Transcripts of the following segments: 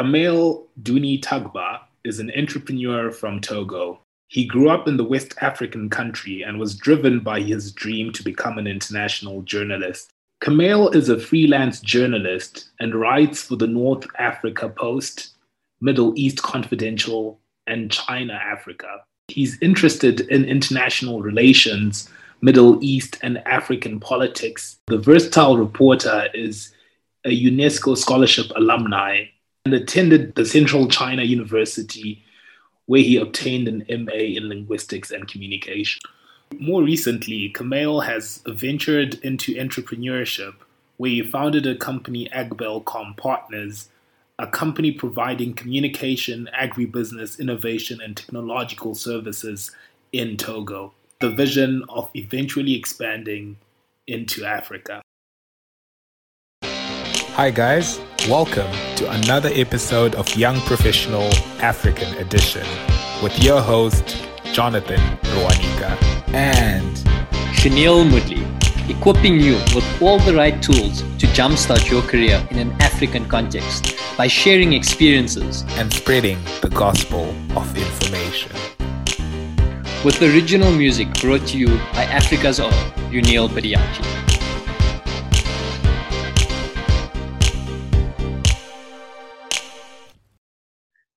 Kamel Duni Tagba is an entrepreneur from Togo. He grew up in the West African country and was driven by his dream to become an international journalist. Kamel is a freelance journalist and writes for the North Africa Post, Middle East Confidential, and China Africa. He's interested in international relations, Middle East, and African politics. The versatile reporter is a UNESCO scholarship alumni and attended the Central China University, where he obtained an MA in linguistics and communication. More recently, Kamel has ventured into entrepreneurship, where he founded a company, Agbelcom Partners, a company providing communication, agribusiness, innovation, and technological services in Togo. The vision of eventually expanding into Africa. Hi, guys. Welcome to another episode of Young Professional African Edition with your host, Jonathan Rwanika and Chanel Mudley, equipping you with all the right tools to jumpstart your career in an African context by sharing experiences and spreading the gospel of information. With original music brought to you by Africa's own Unil Badiachi.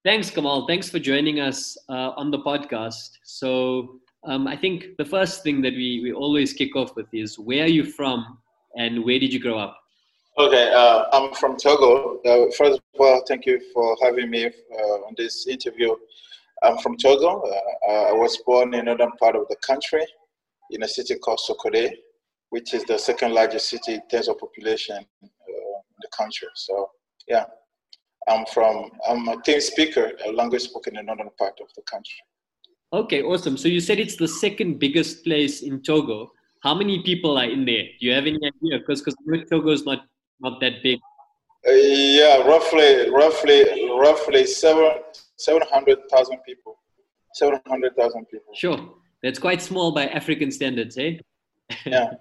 Thanks, Kamal. Thanks for joining us uh, on the podcast. So, um, I think the first thing that we, we always kick off with is where are you from and where did you grow up? Okay, uh, I'm from Togo. Uh, first of all, thank you for having me uh, on this interview. I'm from Togo. Uh, I was born in northern part of the country in a city called Sokode, which is the second largest city in terms of population uh, in the country. So, yeah. I'm from, I'm a Tem speaker, a language spoken in the northern part of the country. Okay, awesome. So you said it's the second biggest place in Togo. How many people are in there? Do you have any idea? Because because Togo is not not that big. Uh, yeah, roughly, roughly, roughly seven seven hundred thousand people. Seven hundred thousand people. Sure, that's quite small by African standards, eh? yeah.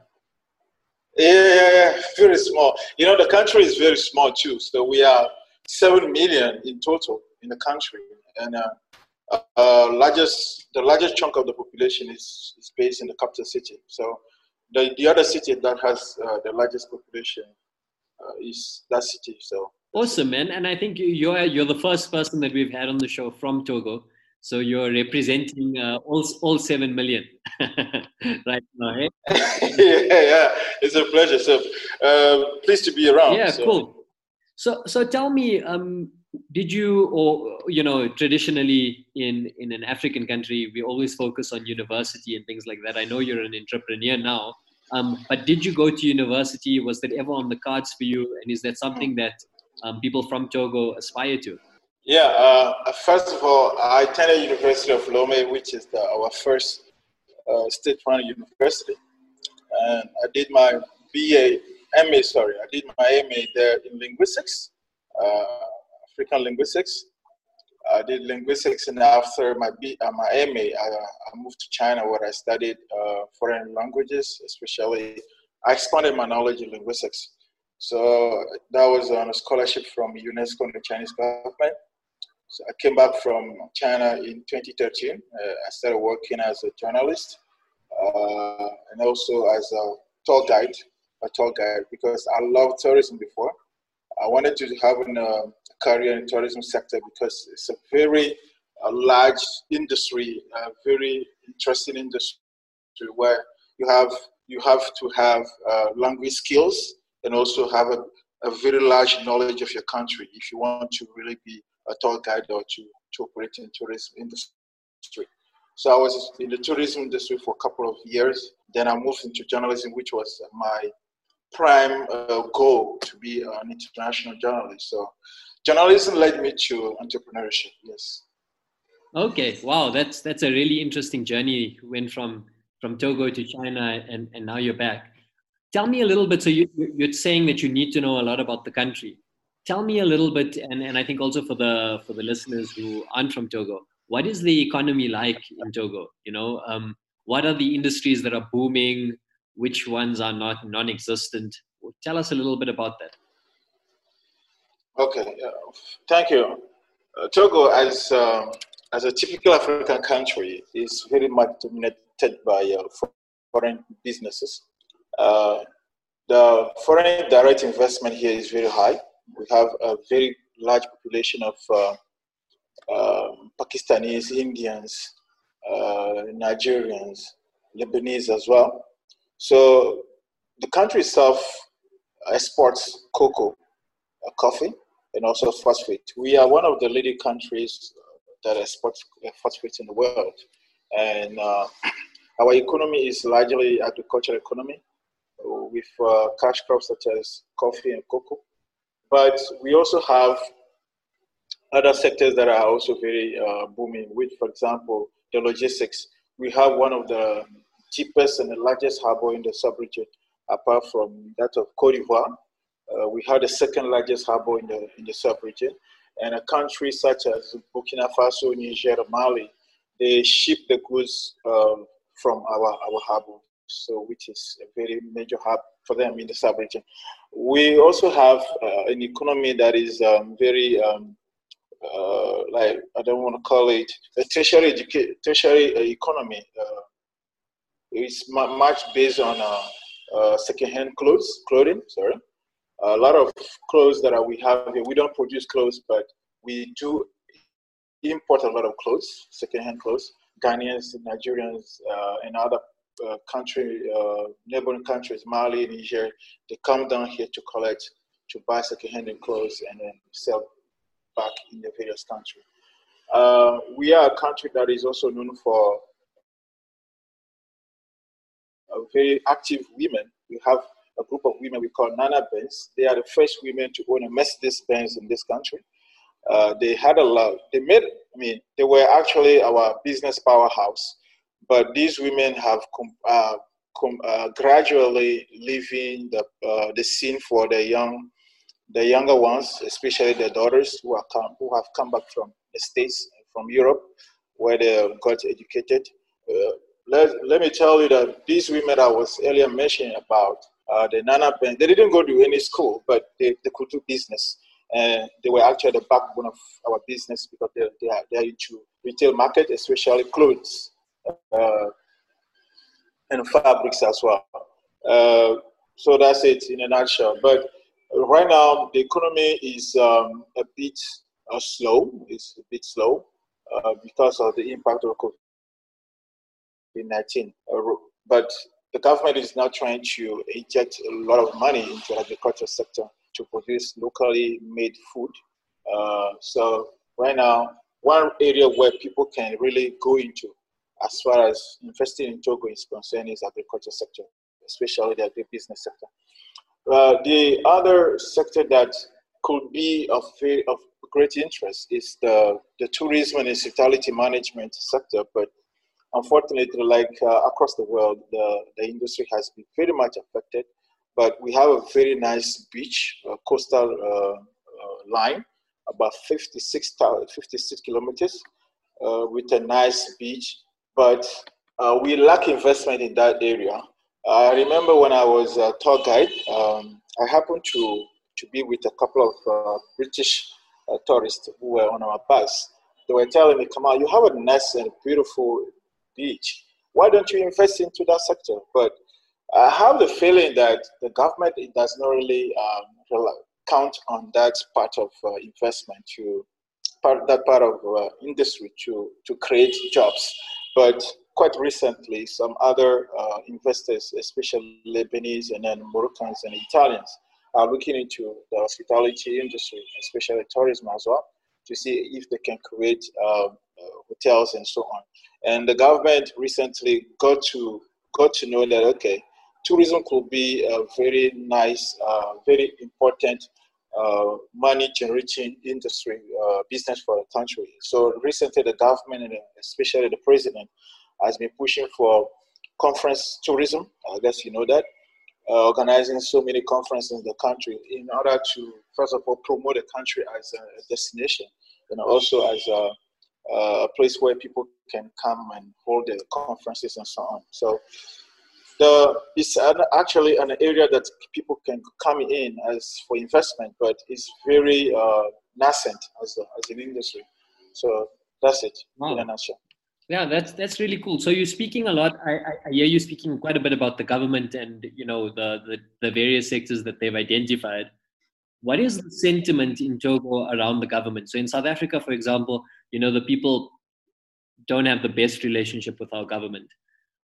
Yeah, yeah, yeah, very small. You know, the country is very small too. So we are 7 million in total in the country. And uh, uh, largest, the largest chunk of the population is, is based in the capital city. So the, the other city that has uh, the largest population uh, is that city. So awesome, man! And I think you're you're the first person that we've had on the show from Togo. So you're representing uh, all all seven million right now. Eh? yeah, yeah, it's a pleasure. So uh, pleased to be around. Yeah, so. cool. So, so tell me, um, did you, or you know, traditionally in in an African country, we always focus on university and things like that. I know you're an entrepreneur now, um, but did you go to university? Was that ever on the cards for you? And is that something that um, people from Togo aspire to? Yeah. Uh, first of all, I attended University of Lomé, which is the, our first uh, state-run university, and I did my BA MA, sorry, I did my MA there in linguistics, uh, African linguistics. I did linguistics, and after my B, uh, my MA, I, I, moved to China where I studied uh, foreign languages, especially. I expanded my knowledge in linguistics. So that was on a scholarship from UNESCO and the Chinese government. So I came back from China in 2013. Uh, I started working as a journalist uh, and also as a tour guide a tour guide because I loved tourism before. I wanted to have a uh, career in tourism sector because it's a very uh, large industry, a very interesting industry where you have you have to have uh, language skills and also have a, a very large knowledge of your country if you want to really be a tour guide or to, to operate in tourism industry. So I was in the tourism industry for a couple of years. Then I moved into journalism, which was my prime uh, goal to be an international journalist. So journalism led me to entrepreneurship. Yes. Okay. Wow. That's that's a really interesting journey. You went from from Togo to China, and and now you're back. Tell me a little bit. So you, you're saying that you need to know a lot about the country. Tell me a little bit, and, and I think also for the for the listeners who aren't from Togo, what is the economy like in Togo? You know, um, what are the industries that are booming? Which ones are not non-existent tell us a little bit about that Okay, uh, thank you. Uh, Togo, as um, as a typical African country, is very much dominated by uh, foreign businesses. Uh, the foreign direct investment here is very high. We have a very large population of uh, um, Pakistanis, Indians, uh, Nigerians, Lebanese as well. So the country itself exports cocoa, uh, coffee, and also phosphate. We are one of the leading countries that exports phosphate in the world. And uh, our economy is largely agricultural economy with uh, cash crops such as coffee and cocoa. But we also have other sectors that are also very uh, booming, with, for example, the logistics. We have one of the cheapest and the largest harbor in the sub-region, apart from that of Cote d'Ivoire. Uh, we have the second largest harbor in the, in the sub-region. And a country such as Burkina Faso, Niger, Mali, they ship the goods um, from our, our harbor, so which is a very major hub for them in the sub-region. We also have uh, an economy that is um, very um, uh, like I don't want to call it a tertiary tertiary uh, economy. Uh, it's much based on uh, uh, second-hand clothes, clothing. Sorry, a lot of clothes that we have here. We don't produce clothes, but we do import a lot of clothes, second-hand clothes. Ghanaians, Nigerians, uh, and other uh, country, uh, neighboring countries, Mali, Niger, they come down here to collect, to buy second-hand clothes and then sell back in the various countries. Uh, we are a country that is also known for very active women. We have a group of women we call Nana Benz. They are the first women to own a Mercedes Benz in this country. Uh, they had a lot. They made. I mean, they were actually our business powerhouse. But these women have com, uh, com, uh, gradually leaving the uh, the scene for the young the younger ones, especially the daughters who are come, who have come back from the states, from Europe, where they got educated. Let, let me tell you that these women I was earlier mentioning about, uh, the Nana Benz, they didn't go to any school, but they, they could do business. And they were actually the backbone of our business because they, they, are, they are into retail market, especially clothes uh, and fabrics as well. Uh, so that's it in a nutshell. But right now the economy is um, a bit uh, slow. It's a bit slow uh, because of the impact of COVID-19. Uh, but the government is now trying to inject a lot of money into the agriculture sector to produce locally made food. Uh, so right now, one area where people can really go into as far as investing in Togo is concerned is agriculture sector, especially the agribusiness sector. Uh, the other sector that could be of, of great interest is the, the tourism and hospitality management sector, but unfortunately, like uh, across the world, the, the industry has been very much affected. But we have a very nice beach, coastal uh, uh, line, about 56, 56 kilometers, uh, with a nice beach. But we lack investment in that area I remember when I was a tour guide, um, I happened to, to be with a couple of uh, British uh, tourists who were on our bus. They were telling me, "Come on, you have a nice and beautiful beach. Why don't you invest into that sector? But I have the feeling that the government does not really um, count on that part of uh, investment to part that part of uh, industry to to create jobs. But quite recently, some other uh, investors, especially Lebanese and then Moroccans and Italians, are looking into the hospitality industry, especially tourism as well, to see if they can create uh, hotels and so on. And the government recently got to got to know that okay, tourism could be a very nice, uh, very important uh, money generating industry uh, business for the country. So recently, the government and especially the president has been pushing for conference tourism. I guess you know that. Uh, organizing so many conferences in the country in order to, first of all, promote the country as a destination and also as a, a place where people can come and hold their conferences and so on. So the it's an, actually an area that people can come in as for investment, but it's very uh, nascent as, a, as an industry. So that's it wow. in a nutshell. Yeah, that's that's really cool. So you're speaking a lot. I, I, hear you speaking quite a bit about the government and you know the, the the various sectors that they've identified. What is the sentiment in Togo around the government? So in South Africa, for example, you know the people don't have the best relationship with our government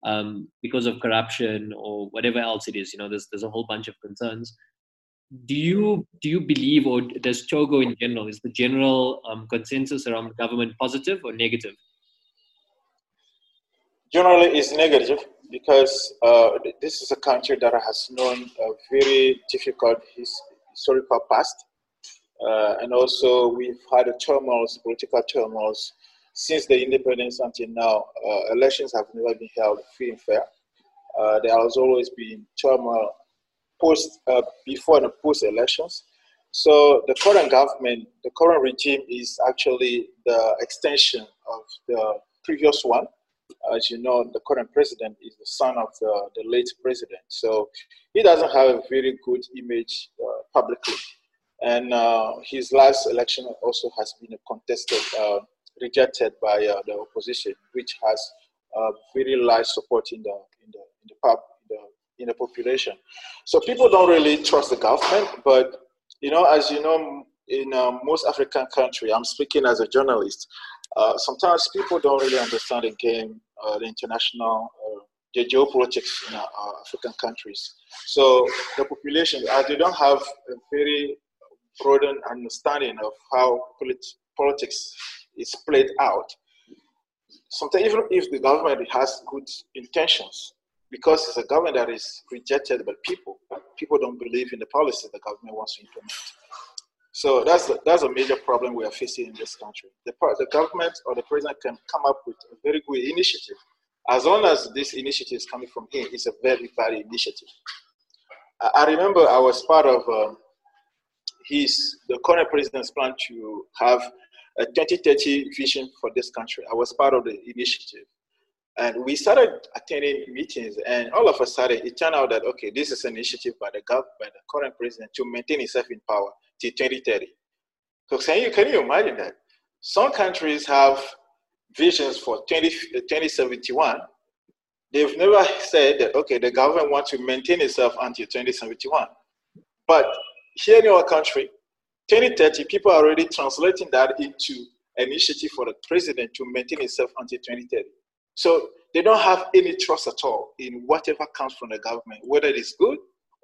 um, because of corruption or whatever else it is. You know, there's there's a whole bunch of concerns. Do you do you believe, or does Togo in general, is the general um, consensus around the government positive or negative? Generally, it's negative because uh, this is a country that has known a very difficult his, historical past. Uh, and also, we've had a turmoils, political turmoils since the independence until now, uh, elections have never been held free and fair. Uh, there has always been turmoil post, uh, before and post elections. So the current government, the current regime is actually the extension of the previous one. As you know, the current president is the son of the, the late president. So he doesn't have a very good image uh, publicly. And uh, his last election also has been contested uh, rejected by uh, the opposition, which has uh, very large support in the in the in the, pub, the in the population. So people don't really trust the government, but you know, as you know, in uh, most African countries, I'm speaking as a journalist. Uh, sometimes people don't really understand the game, the international, uh, the geopolitics in African countries. So the population, as they don't have a very broadened understanding of how polit- politics is played out. Sometimes even if the government has good intentions, because it's a government that is rejected by people, people don't believe in the policy the government wants to implement. So that's a, that's a major problem we are facing in this country. The, the government or the president can come up with a very good initiative. As long as this initiative is coming from him, it's a very valid initiative. I, I remember I was part of um, his the current president's plan to have a 2030 vision for this country. I was part of the initiative. And we started attending meetings, and all of a sudden, it turned out that okay, this is an initiative by the by the current president to maintain himself in power till 2030. So can you can you imagine that? Some countries have visions for 20, 2071. They've never said that okay, the government wants to maintain itself until 2071. But here in our country, 2030, people are already translating that into initiative for the president to maintain itself until 2030. So they don't have any trust at all in whatever comes from the government, whether it's good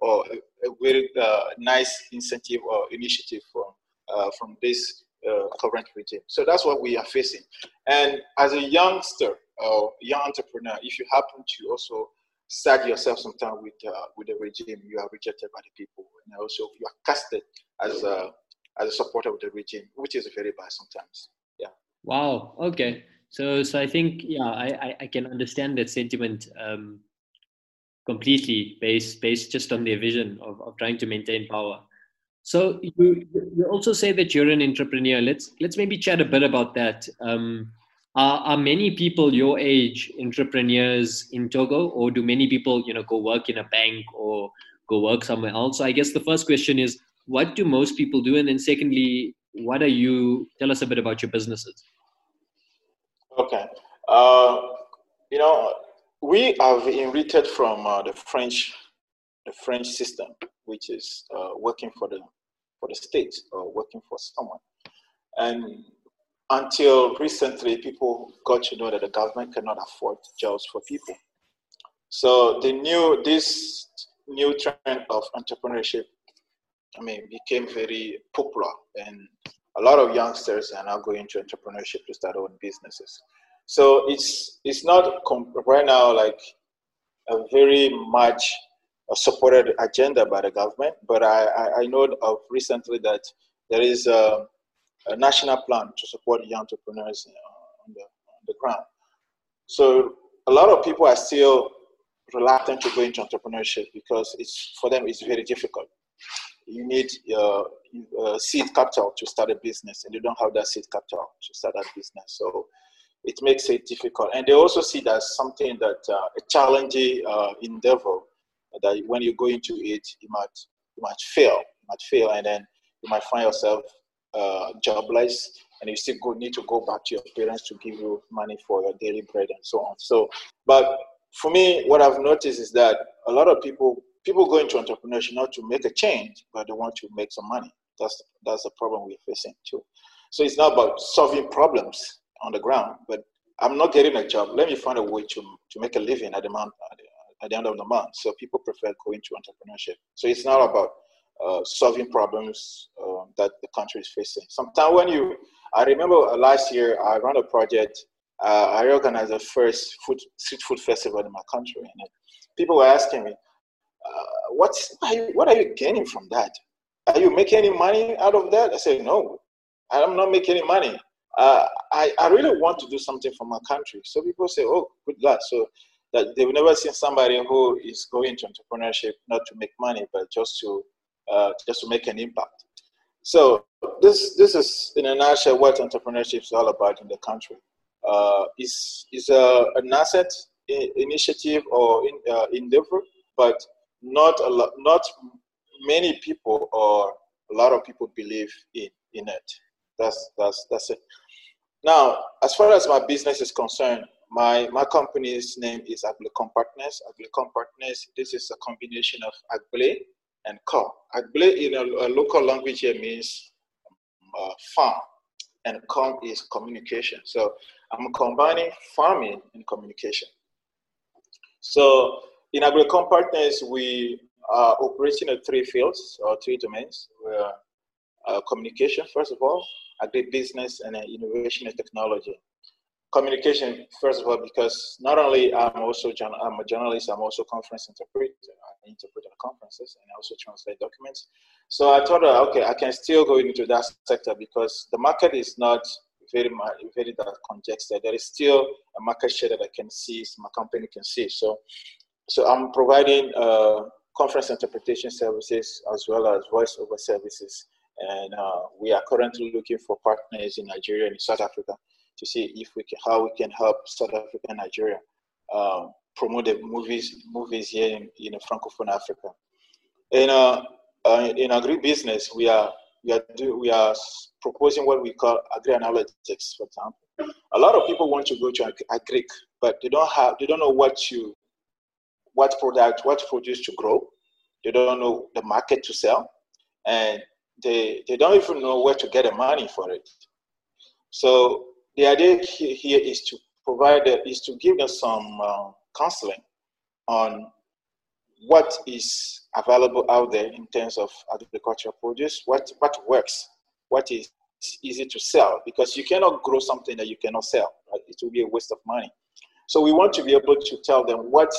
or a, very uh, nice incentive or initiative from, uh, from this uh, current regime. So that's what we are facing. And as a youngster or young entrepreneur, if you happen to also start yourself sometime with uh, with the regime, you are rejected by the people, and also you are casted as a as a supporter of the regime, which is very bad sometimes. Yeah. Wow. Okay. So, so I think yeah, I I, can understand that sentiment um, completely based based just on their vision of, of trying to maintain power. So you you also say that you're an entrepreneur. Let's let's maybe chat a bit about that. Um, are, are many people your age entrepreneurs in Togo, or do many people you know go work in a bank or go work somewhere else? So I guess the first question is what do most people do? And then secondly, what are you, tell us a bit about your businesses. Okay. Uh, you know, we have inherited from uh, the French, the French system, which is uh, working for the, for the state or working for someone. And until recently, people got to know that the government cannot afford jobs for people. So the new, this new trend of entrepreneurship I mean, became very popular, and a lot of youngsters are now going into entrepreneurship to start own businesses. So it's it's not comp- right now like a very much supported agenda by the government, but I, I, I know of recently that there is a, a, national plan to support young entrepreneurs on the, on the ground. So a lot of people are still reluctant to go into entrepreneurship because it's for them it's very difficult you need uh, seed capital to start a business, and you don't have that seed capital to start that business. So it makes it difficult. And they also see that something that uh, a challenging uh, endeavor that when you go into it, you might you might fail, you might fail, and then you might find yourself uh, jobless, and you still go, need to go back to your parents to give you money for your daily bread and so on. So, but for me, what I've noticed is that a lot of people people go into entrepreneurship not to make a change, but they want to make some money. That's that's the problem we're facing too. So it's not about solving problems on the ground, but I'm not getting a job. Let me find a way to, to make a living at the, month, at the end of the month. So people prefer going to entrepreneurship. So it's not about uh, solving problems uh, that the country is facing. Sometimes when you, I remember last year I ran a project. Uh, I organized the first food, street food festival in my country, and people were asking me, uh, "What's what are you gaining from that? Are you making any money out of that?" I said, "No, I'm not making any money uh, I, I really want to do something for my country. So people say, oh, good luck. So that they've never seen somebody who is going to entrepreneurship not to make money, but just to uh, just to make an impact. So this this is in a nutshell what entrepreneurship is all about in the country. Uh, is a, an asset initiative or in, uh, endeavor, but not a not many people or a lot of people believe in in it. That's that's that's it. Now, as far as my business is concerned, my, my company's name is Aglecom Partners. Aglecom Partners, this is a combination of Agle and Com. Agle in a, a, local language here means uh, farm, and Com is communication. So I'm combining farming and communication. So in Aglecom Partners, we are operating in three fields or three domains. We're uh, communication, first of all, agribusiness and innovation and technology. Communication, first of all, because not only I'm also I'm a journalist, I'm also conference interpreter. I interpret at conferences and I also translate documents. So I thought, okay, I can still go into that sector because the market is not very very that congested. There is still a market share that I can see, my company can see. So, so I'm providing uh, conference interpretation services as well as voiceover services and uh, we are currently looking for partners in Nigeria and South Africa to see if we can, how we can help South Africa and Nigeria uh, promote the movies movies here in, Francophone Africa. In uh, uh, in agribusiness, we are we are do, we are proposing what we call agri analytics, for example. A lot of people want to go to agri, but they don't have they don't know what to what product what produce to grow. They don't know the market to sell, and they, they don't even know where to get the money for it. So the idea here is to provide, is to give them some uh, counseling on what is available out there in terms of agricultural produce, what, what works, what is easy to sell, because you cannot grow something that you cannot sell. Right? It will be a waste of money. So we want to be able to tell them what,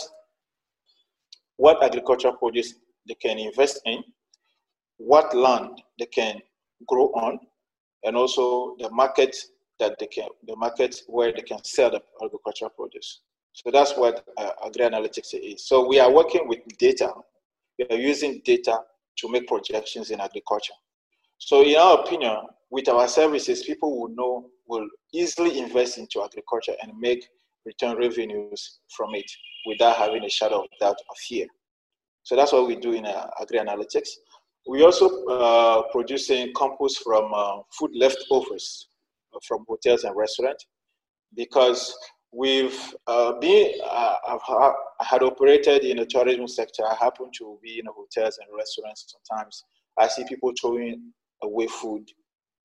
what agricultural produce they can invest in, what land they can grow on, and also the market that they can, the market where they can sell the agricultural produce. So that's what uh, agri analytics is. So we are working with data. We are using data to make projections in agriculture. So in our opinion, with our services, people will know, will easily invest into agriculture and make return revenues from it without having a shadow of doubt or fear. So that's what we do in uh, agri analytics. We also uh, producing compost from uh, food leftovers from hotels and restaurants because we've uh, been, uh, I've, I had operated in the tourism sector. I happen to be in hotels and restaurants sometimes. I see people throwing away food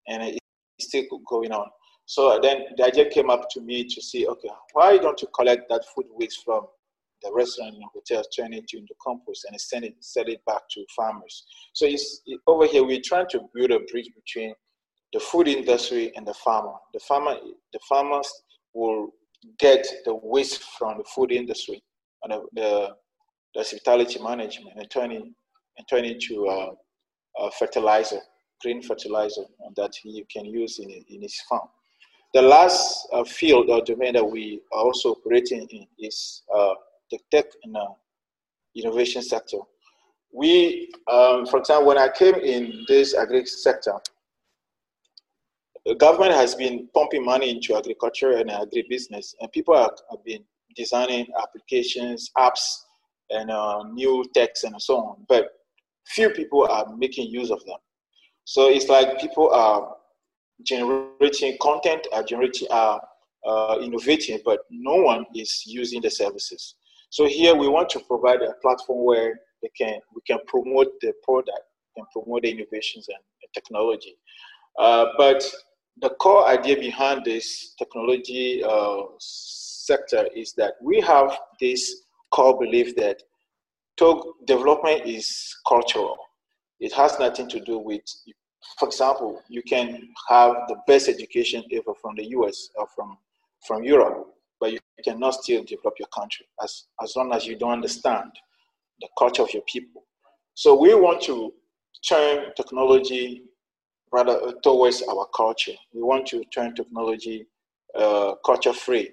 and it's still going on. So then the idea came up to me to see, okay, why don't you collect that food waste from the restaurant and hotels turn it into compost and send it, sell it back to farmers. So it's over here we're trying to build a bridge between the food industry and the farmer. The farmer, the farmers will get the waste from the food industry and the, the, the hospitality management and turn it and turn it to uh, a fertilizer, green fertilizer that he can use in, in his farm. The last uh, field or domain that we are also operating in is uh, the tech and uh, innovation sector. We, um, for example, when I came in this agri sector, the government has been pumping money into agriculture and agribusiness, and people are, have been designing applications, apps, and uh, new techs and so on. But few people are making use of them. So it's like people are generating content, are generating, are uh, innovating, but no one is using the services. So here we want to provide a platform where they can we can promote the product, and promote the innovations and technology. Uh, but the core idea behind this technology uh, sector is that we have this core belief that development is cultural. It has nothing to do with, for example, you can have the best education ever from the US or from, from Europe, but you cannot still develop your country as, as long as you don't understand the culture of your people. So we want to turn technology rather uh, towards our culture. We want to turn technology uh, culture free.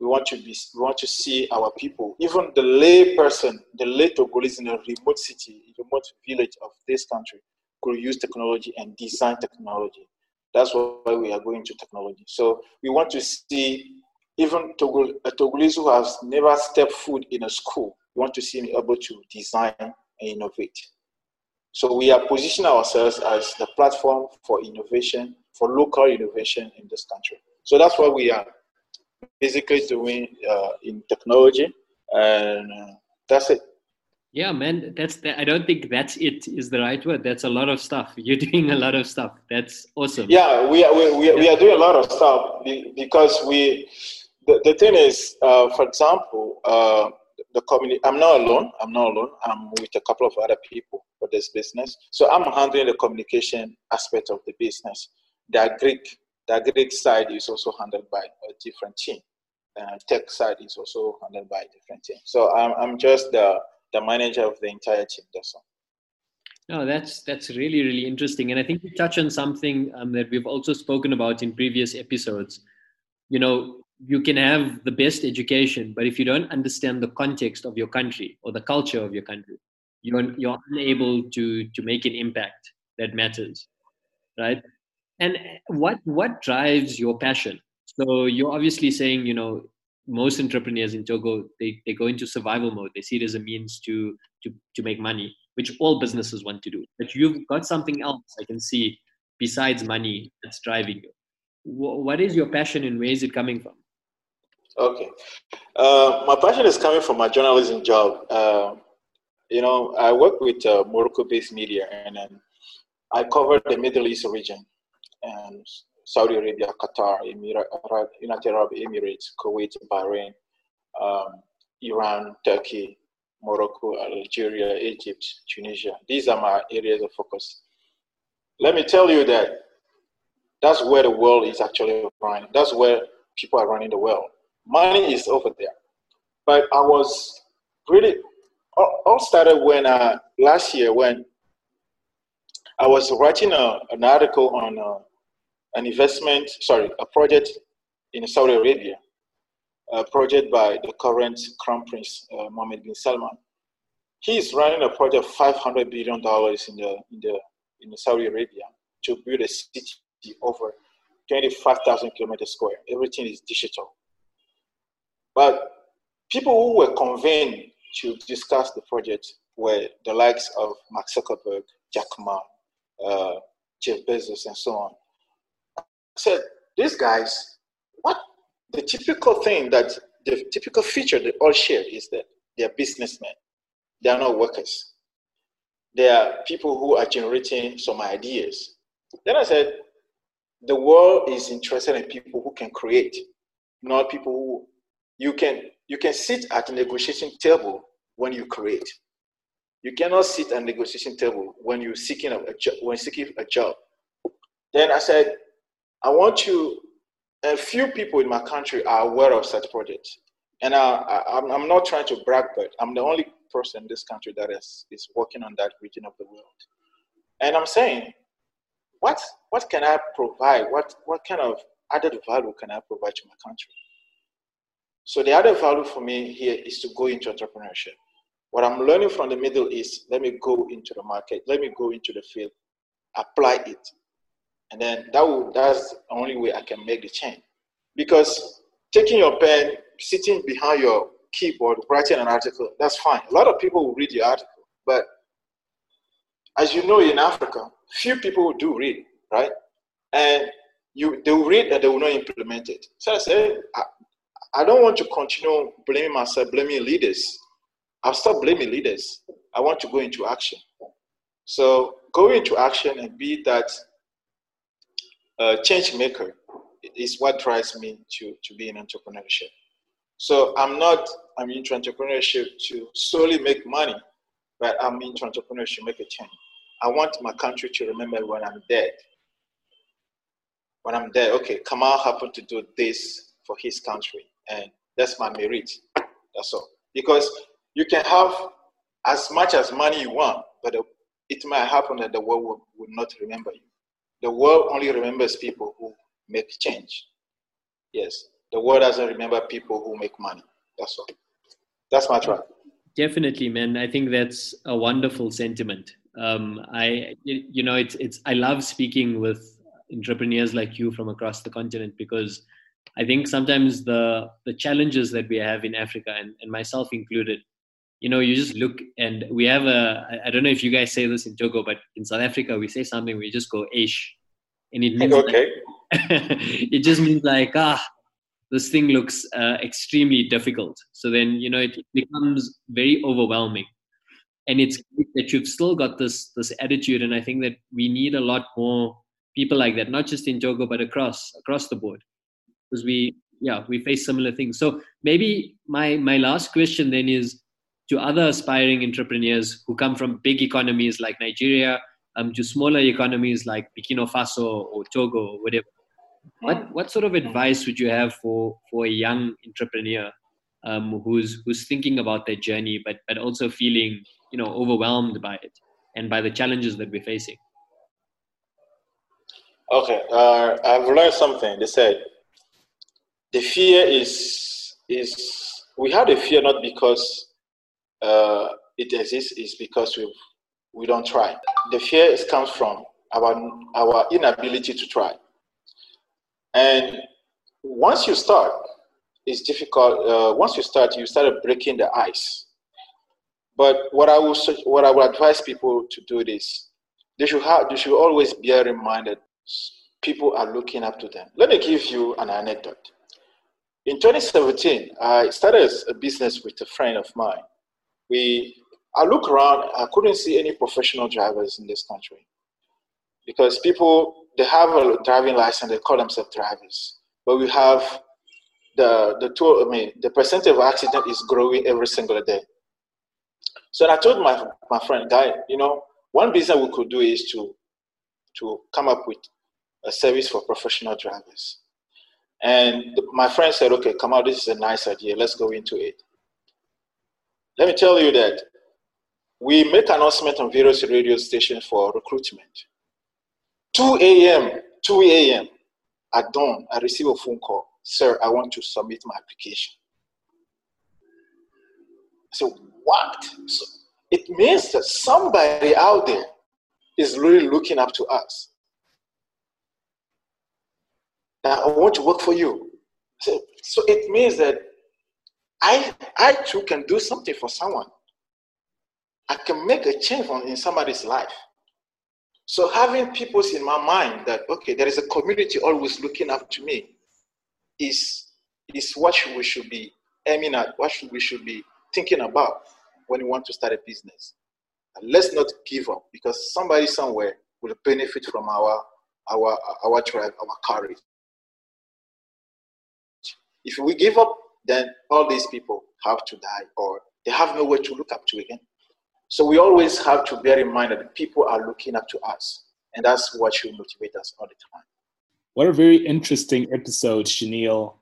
We want to be, we want to see our people, even the lay person, the lay Togolese in a remote city, remote village of this country, could use technology and design technology. That's why we are going to technology. So we want to see even a Togolese who has never stepped foot in a school, want to see me able to design and innovate. So we are positioning ourselves as the platform for innovation, for local innovation in this country. So that's what we are basically doing uh, in technology, and uh, that's it. Yeah, man, that's the, I don't think that's it is the right word. That's a lot of stuff. You're doing a lot of stuff. That's awesome. Yeah, we are, we, we, we are doing a lot of stuff because we, the, the thing is, uh, for example, uh, the community, I'm not alone. I'm not alone. I'm with a couple of other people for this business. So I'm handling the communication aspect of the business. The agri the agri side is also handled by a different team. Uh, tech side is also handled by a different team. So I'm, I'm just the, the manager of the entire team. That's all. No, that's that's really really interesting, and I think you touch on something um, that we've also spoken about in previous episodes. You know, you can have the best education, but if you don't understand the context of your country or the culture of your country, you're you're unable to to make an impact that matters, right? and what what drives your passion? So you're obviously saying you know most entrepreneurs in togo they, they go into survival mode. They see it as a means to to to make money which all businesses want to do. But you've got something else i can see besides money that's driving you what is your passion and where is it coming from okay uh, my passion is coming from my journalism job uh, you know i work with uh, morocco based media and i cover the middle east region and Saudi Arabia, Qatar, United Arab Emirates, Kuwait, Bahrain, um, Iran, Turkey, Morocco, Algeria, Egypt, Tunisia. These are my areas of focus. Let me tell you that that's where the world is actually running. That's where people are running the world. Money is over there. But I was really, all started when uh, last year when I was writing a, an article on uh, an investment, sorry, a project in Saudi Arabia, a project by the current Crown Prince uh, Mohammed bin Salman. He is running a project of 500 billion dollars in the in the in Saudi Arabia to build a city over 25,000 kilometers square. Everything is digital. But people who were convened to discuss the project were the likes of Mark Zuckerberg, Jack Ma, uh, Jeff Bezos, and so on I said, these guys, what the typical thing that the typical feature they all share is that they're businessmen. They are not workers. They are people who are generating some ideas. Then I said, the world is interested in people who can create, not people who you can you can sit at a negotiation table when you create. You cannot sit at a negotiation table when you're seeking a, job. When seeking a job. Then I said, I want you, a few people in my country are aware of such projects. And I, am I'm not trying to brag, but I'm the only person in this country that is, is working on that region of the world. And I'm saying, what, what can I provide? What, what kind of added value can I provide to my country? So the added value for me here is to go into entrepreneurship. What I'm learning from the Middle East, let me go into the market, let me go into the field, apply it, and then that will, that's the only way I can make the change. Because taking your pen, sitting behind your keyboard, writing an article, that's fine. A lot of people will read your article, but as you know, in Africa, few people do read, right? And you they will read and they will not implement it. So I said, I, I don't want to continue blaming myself, blaming leaders. I'll stop blaming leaders. I want to go into action. So go into action and be that uh, change maker is what drives me to, to be in entrepreneurship. So I'm not, I'm into entrepreneurship to solely make money, but I'm into entrepreneurship to make a change. I want my country to remember when I'm dead. When I'm dead, okay, Kamal happened to do this for his country, and that's my merit. That's all. Because you can have as much as money you want, but it might happen that the world will, will not remember you. The world only remembers people who make change. Yes, the world doesn't remember people who make money. That's all. That's my try. Definitely, man. I think that's a wonderful sentiment. Um, I, you know, it's it's. I love speaking with entrepreneurs like you from across the continent because I think sometimes the the challenges that we have in Africa and, and myself included you know, you just look and we have a, I don't know if you guys say this in Togo, but in South Africa, we say something, we just go ish. And it means, okay. Like, it just means like, ah, this thing looks uh, extremely difficult. So then, you know, it becomes very overwhelming. And it's that you've still got this, this attitude. And I think that we need a lot more people like that, not just in Togo, but across, across the board. Because we, yeah, we face similar things. So maybe my, my last question then is, to other aspiring entrepreneurs who come from big economies like Nigeria um, to smaller economies like Burkina Faso or Togo or whatever. What, what sort of advice would you have for, for a young entrepreneur um, who's, who's thinking about their journey but, but also feeling you know, overwhelmed by it and by the challenges that we're facing? Okay, uh, I've learned something. They said the fear is is we have a fear not because uh, it exists is because we we don't try. The fear comes from our our inability to try. And once you start, it's difficult. Uh, once you start, you start breaking the ice. But what I will what I would advise people to do this, they should have they should always bear in mind that people are looking up to them. Let me give you an anecdote. In 2017, I started a business with a friend of mine we I look around, I couldn't see any professional drivers in this country because people they have a driving license, they call themselves drivers, but we have the the tool. I mean, the percentage of accident is growing every single day. So I told my my friend, guy, you know, one business we could do is to to come up with a service for professional drivers. And my friend said, okay, come out, this is a nice idea. Let's go into it. Let me tell you that we make announcement on various radio stations for recruitment. 2 a.m., 2 a.m. at dawn, I receive a phone call. Sir, I want to submit my application. I what? So it means that somebody out there is really looking up to us. Now, I want to work for you. So, so it means that I, I too can do something for someone. I can make a change in somebody's life. So having people in my mind that okay, there is a community always looking up to me, is is what we should be aiming at. What we should be thinking about when we want to start a business. And let's not give up because somebody somewhere will benefit from our our our drive, our courage. If we give up, then all these people have to die or they have nowhere to look up to again. So we always have to bear in mind that people are looking up to us, and that's what should motivate us all the time. What a very interesting episode, Shanil,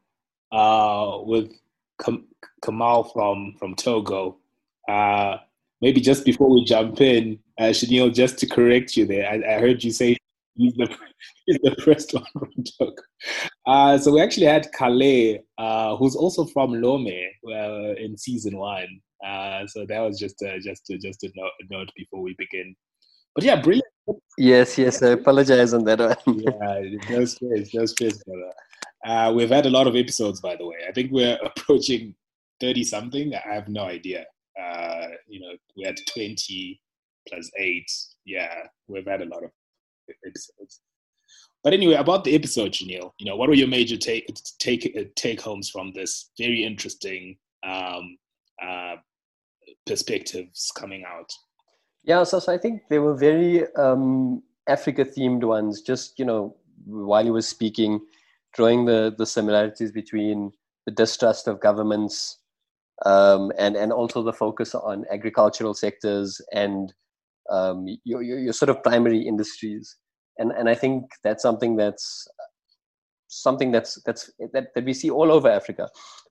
uh, with Kam- Kamal from from Togo. Uh, maybe just before we jump in, uh, just to correct you there, I, I heard you say he's the he's the first one from Togo. Uh, so we actually had Calais, uh, who's also from Lome, uh, in season one. Uh, so that was just uh, just to, just a note, a note, before we begin. But yeah, brilliant Yes, yes. I apologize on that one. yeah, no stress, no stress, brother. Uh, we've had a lot of episodes, by the way. I think we're approaching 30 something. I have no idea. Uh, you know, we had 20 plus eight. Yeah, we've had a lot of episodes. But anyway, about the episode, Janelle, you know, what were your major take take take homes from this very interesting um, uh, perspectives coming out? Yeah, so, so I think they were very um, Africa themed ones. Just you know, while he was speaking, drawing the the similarities between the distrust of governments um, and and also the focus on agricultural sectors and um, your, your, your sort of primary industries. And and I think that's something that's something that's that's that, that we see all over Africa.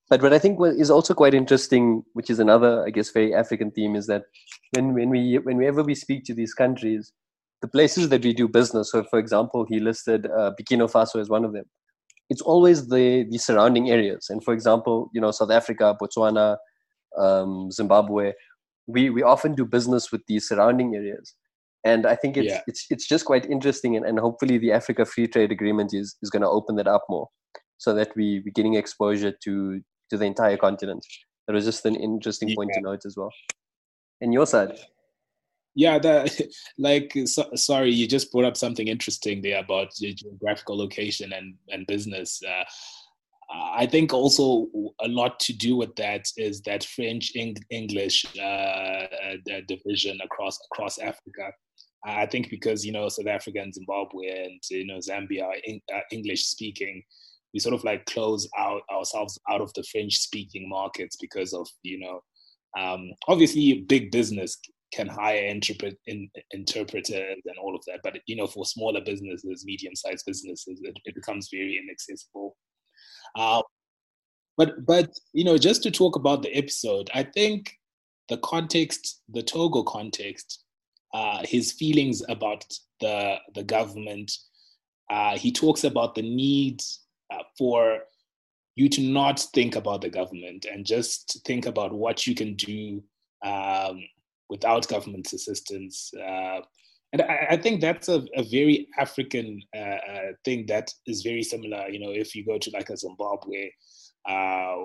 But what I think is also quite interesting, which is another, I guess, very African theme, is that when when we whenever we speak to these countries, the places that we do business. So, for example, he listed uh, Burkina Faso as one of them. It's always the the surrounding areas. And for example, you know, South Africa, Botswana, um, Zimbabwe, we we often do business with these surrounding areas and I think it's yeah. it's it's just quite interesting, and, and hopefully the Africa Free Trade Agreement is is going to open that up more, so that we we're getting exposure to to the entire continent. That was just an interesting yeah. point to note as well. And your side. Yeah, that like so, sorry, you just brought up something interesting there about geographical location and and business. Uh, I think also a lot to do with that is that French English uh, uh, division across across Africa. I think because you know South Africa and Zimbabwe and you know Zambia are uh, English speaking, we sort of like close out ourselves out of the French speaking markets because of you know um, obviously big business can hire interpret in, interpreters and all of that, but you know for smaller businesses, medium sized businesses, it, it, becomes very inaccessible. Uh, but but you know just to talk about the episode, I think the context, the Togo context uh, his feelings about the the government. Uh, he talks about the need uh, for you to not think about the government and just think about what you can do um, without government assistance. Uh, and I, I, think that's a, a very African uh, uh, thing that is very similar. You know, if you go to like a Zimbabwe, uh,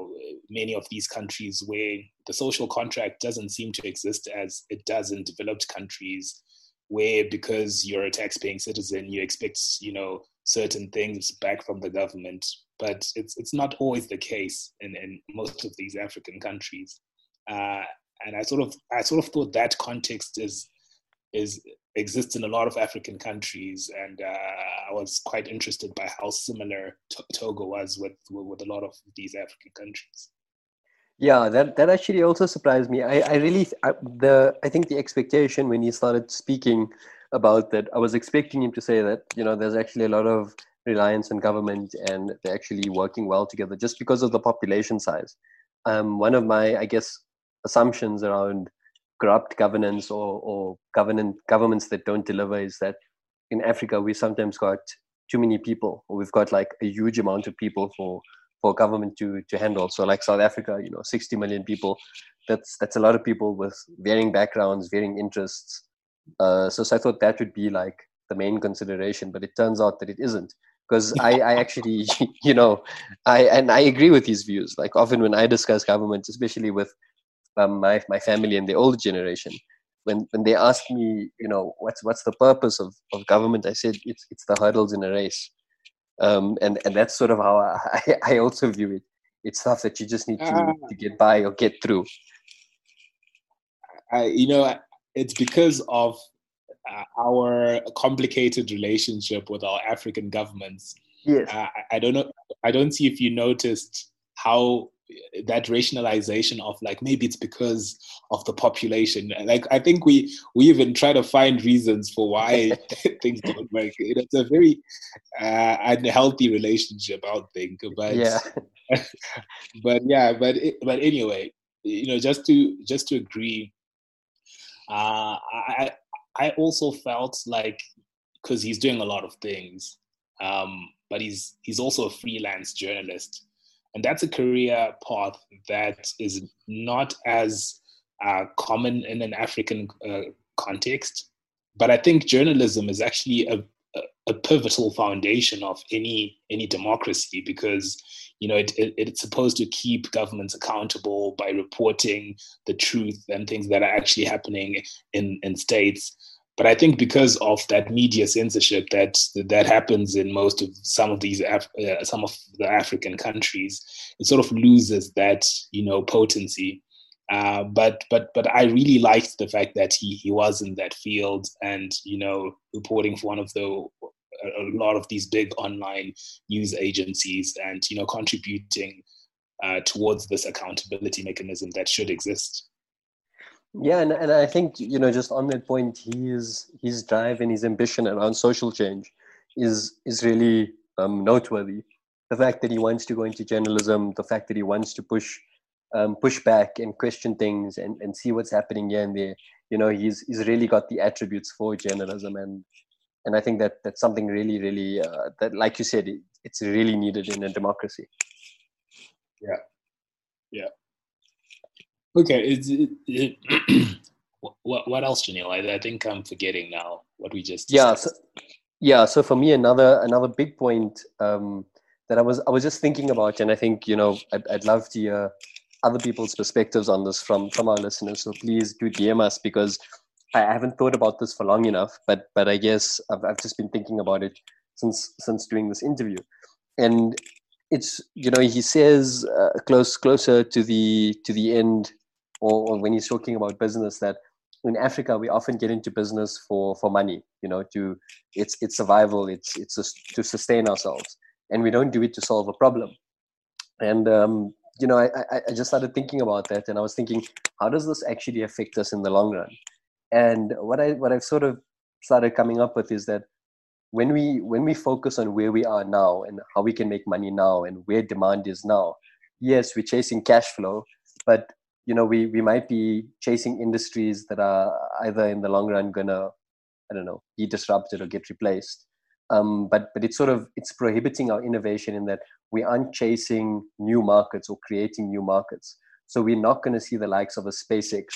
many of these countries where the social contract doesn't seem to exist as it does in developed countries where because you're a tax-paying citizen you expect you know certain things back from the government but it's it's not always the case in, in most of these african countries uh, and i sort of i sort of thought that context is is exists in a lot of African countries, and uh, I was quite interested by how similar Togo was with with a lot of these African countries. Yeah, that that actually also surprised me. I I really I, the I think the expectation when he started speaking about that, I was expecting him to say that you know there's actually a lot of reliance on government and they're actually working well together just because of the population size. Um, one of my I guess assumptions around corrupt governance or, or government governments that don't deliver is that in Africa we sometimes got too many people or we've got like a huge amount of people for for government to to handle. So like South Africa, you know, 60 million people. That's that's a lot of people with varying backgrounds, varying interests. Uh, so, so I thought that would be like the main consideration, but it turns out that it isn't. Because I, I actually, you know, I and I agree with these views. Like often when I discuss government, especially with um, my my family and the older generation, when when they ask me, you know, what's what's the purpose of, of government, I said it's it's the hurdles in a race, um, and and that's sort of how I, I also view it. It's stuff that you just need to, uh, to get by or get through. I, you know, it's because of uh, our complicated relationship with our African governments. Yes. I don't know. I don't see if you noticed how that rationalization of like maybe it's because of the population. Like i think we we even try to find reasons for why things don't work. It's a very uh, unhealthy relationship i think but yeah. but yeah but but anyway you know just to just to agree uh i i also felt like because he's doing a lot of things um but he's he's also a freelance journalist and that's a career path that is not as uh, common in an African uh, context. but I think journalism is actually a, a, pivotal foundation of any any democracy because you know it, it, it's supposed to keep governments accountable by reporting the truth and things that are actually happening in in states but I think because of that media censorship that that happens in most of some of these Af- uh, some of the African countries, it sort of loses that you know potency. Uh, but but but I really liked the fact that he he was in that field and you know reporting for one of the a lot of these big online news agencies and you know contributing uh, towards this accountability mechanism that should exist. Yeah, and, and I think you know just on that point, his his drive and his ambition around social change is is really um, noteworthy. The fact that he wants to go into journalism, the fact that he wants to push um, push back and question things and, and see what's happening here and there. You know, he's he's really got the attributes for journalism, and and I think that that's something really, really uh, that, like you said, it, it's really needed in a democracy. Yeah, yeah. Okay, it's, it, it what what else, Janelle? I, I think I'm forgetting now what we just yeah. So, yeah, so for me, another another big point um, that I was I was just thinking about, and I think you know I'd, I'd love to hear other people's perspectives on this from from our listeners. So please do DM us because I haven't thought about this for long enough. But but I guess I've I've just been thinking about it since since doing this interview, and it's you know he says uh, close closer to the to the end or, or when he's talking about business that in Africa we often get into business for for money, you know, to it's it's survival, it's it's to sustain ourselves, and we don't do it to solve a problem. And um, you know, I, I, I just started thinking about that, and I was thinking, how does this actually affect us in the long run? And what I what I've sort of started coming up with is that when we when we focus on where we are now and how we can make money now and where demand is now, yes, we're chasing cash flow, but you know we we might be chasing industries that are either in the long run gonna i don't know be disrupted or get replaced. Um, but but it's sort of it's prohibiting our innovation in that we aren't chasing new markets or creating new markets. So we're not going to see the likes of a spacex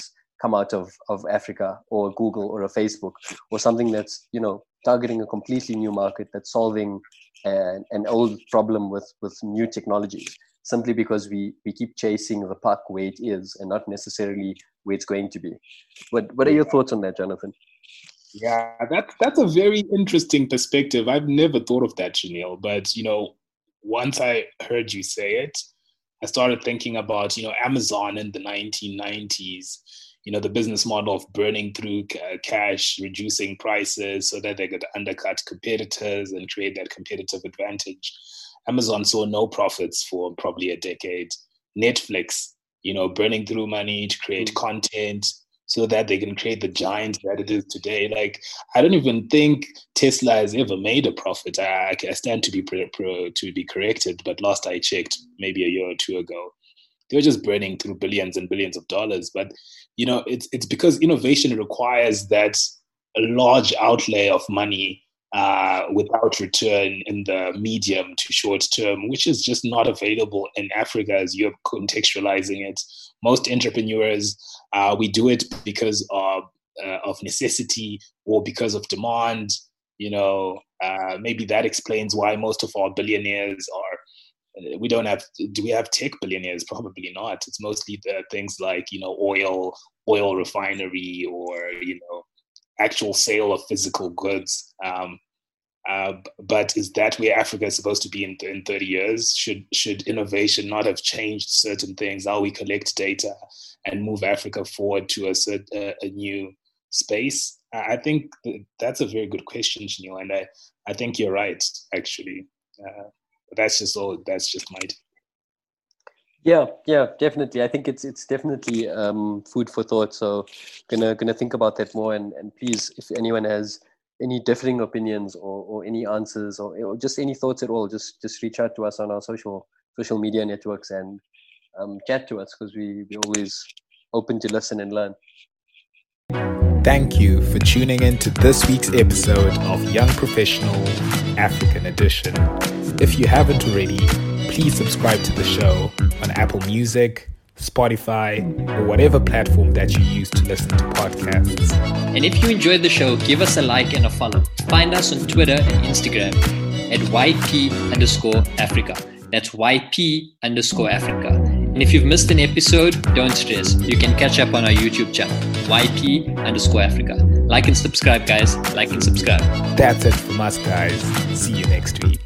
come out of of africa or google or a facebook or something that's you know targeting a completely new market that's solving an, an old problem with with new technologies simply because we we keep chasing the puck where it is and not necessarily where it's going to be. What what are your thoughts on that, Jonathan? Yeah, that's that's a very interesting perspective. I've never thought of that, Janelle. But you know, once I heard you say it, I started thinking about you know Amazon in the 1990s. You know, the business model of burning through cash, reducing prices so that they could undercut competitors and create that competitive advantage. Amazon saw no profits for probably a decade. Netflix, you know, burning through money to create mm. content so that they can create the giant that it is today. Like, I don't even think Tesla has ever made a profit. I, I stand to be pro, pro, to be corrected, but last I checked, maybe a year or two ago, they were just burning through billions and billions of dollars. But you know, it's it's because innovation requires that a large outlay of money uh, without return in the medium to short term, which is just not available in Africa as you're contextualizing it. Most entrepreneurs, uh, we do it because of, uh, of necessity or because of demand. You know, uh, maybe that explains why most of our billionaires are. Uh, we don't have. Do we have tech billionaires? Probably not. It's mostly the things like you know oil, oil refinery, or you know actual sale of physical goods. Um, uh, but is that where Africa is supposed to be in, in 30 years? Should should innovation not have changed certain things? How we collect data and move Africa forward to a, a, a new space? I think that's a very good question, Janelle, and I, I think you're right, actually. Uh, that's just all. That's just my. Yeah, yeah, definitely. I think it's it's definitely um, food for thought. So, gonna gonna think about that more. And and please, if anyone has any differing opinions or, or any answers or, or, just any thoughts at all, just just reach out to us on our social social media networks and um, chat to us because we we're always open to listen and learn. Thank you for tuning in to this week's episode of Young Professional African Edition. If you haven't already, please subscribe to the show on Apple Music, Spotify, or whatever platform that you use to listen to podcasts. And if you enjoyed the show, give us a like and a follow. Find us on Twitter and Instagram at YP underscore Africa. That's YP underscore Africa. And if you've missed an episode, don't stress. You can catch up on our YouTube channel, YP underscore Africa. Like and subscribe, guys. Like and subscribe. That's it from us, guys. See you next week.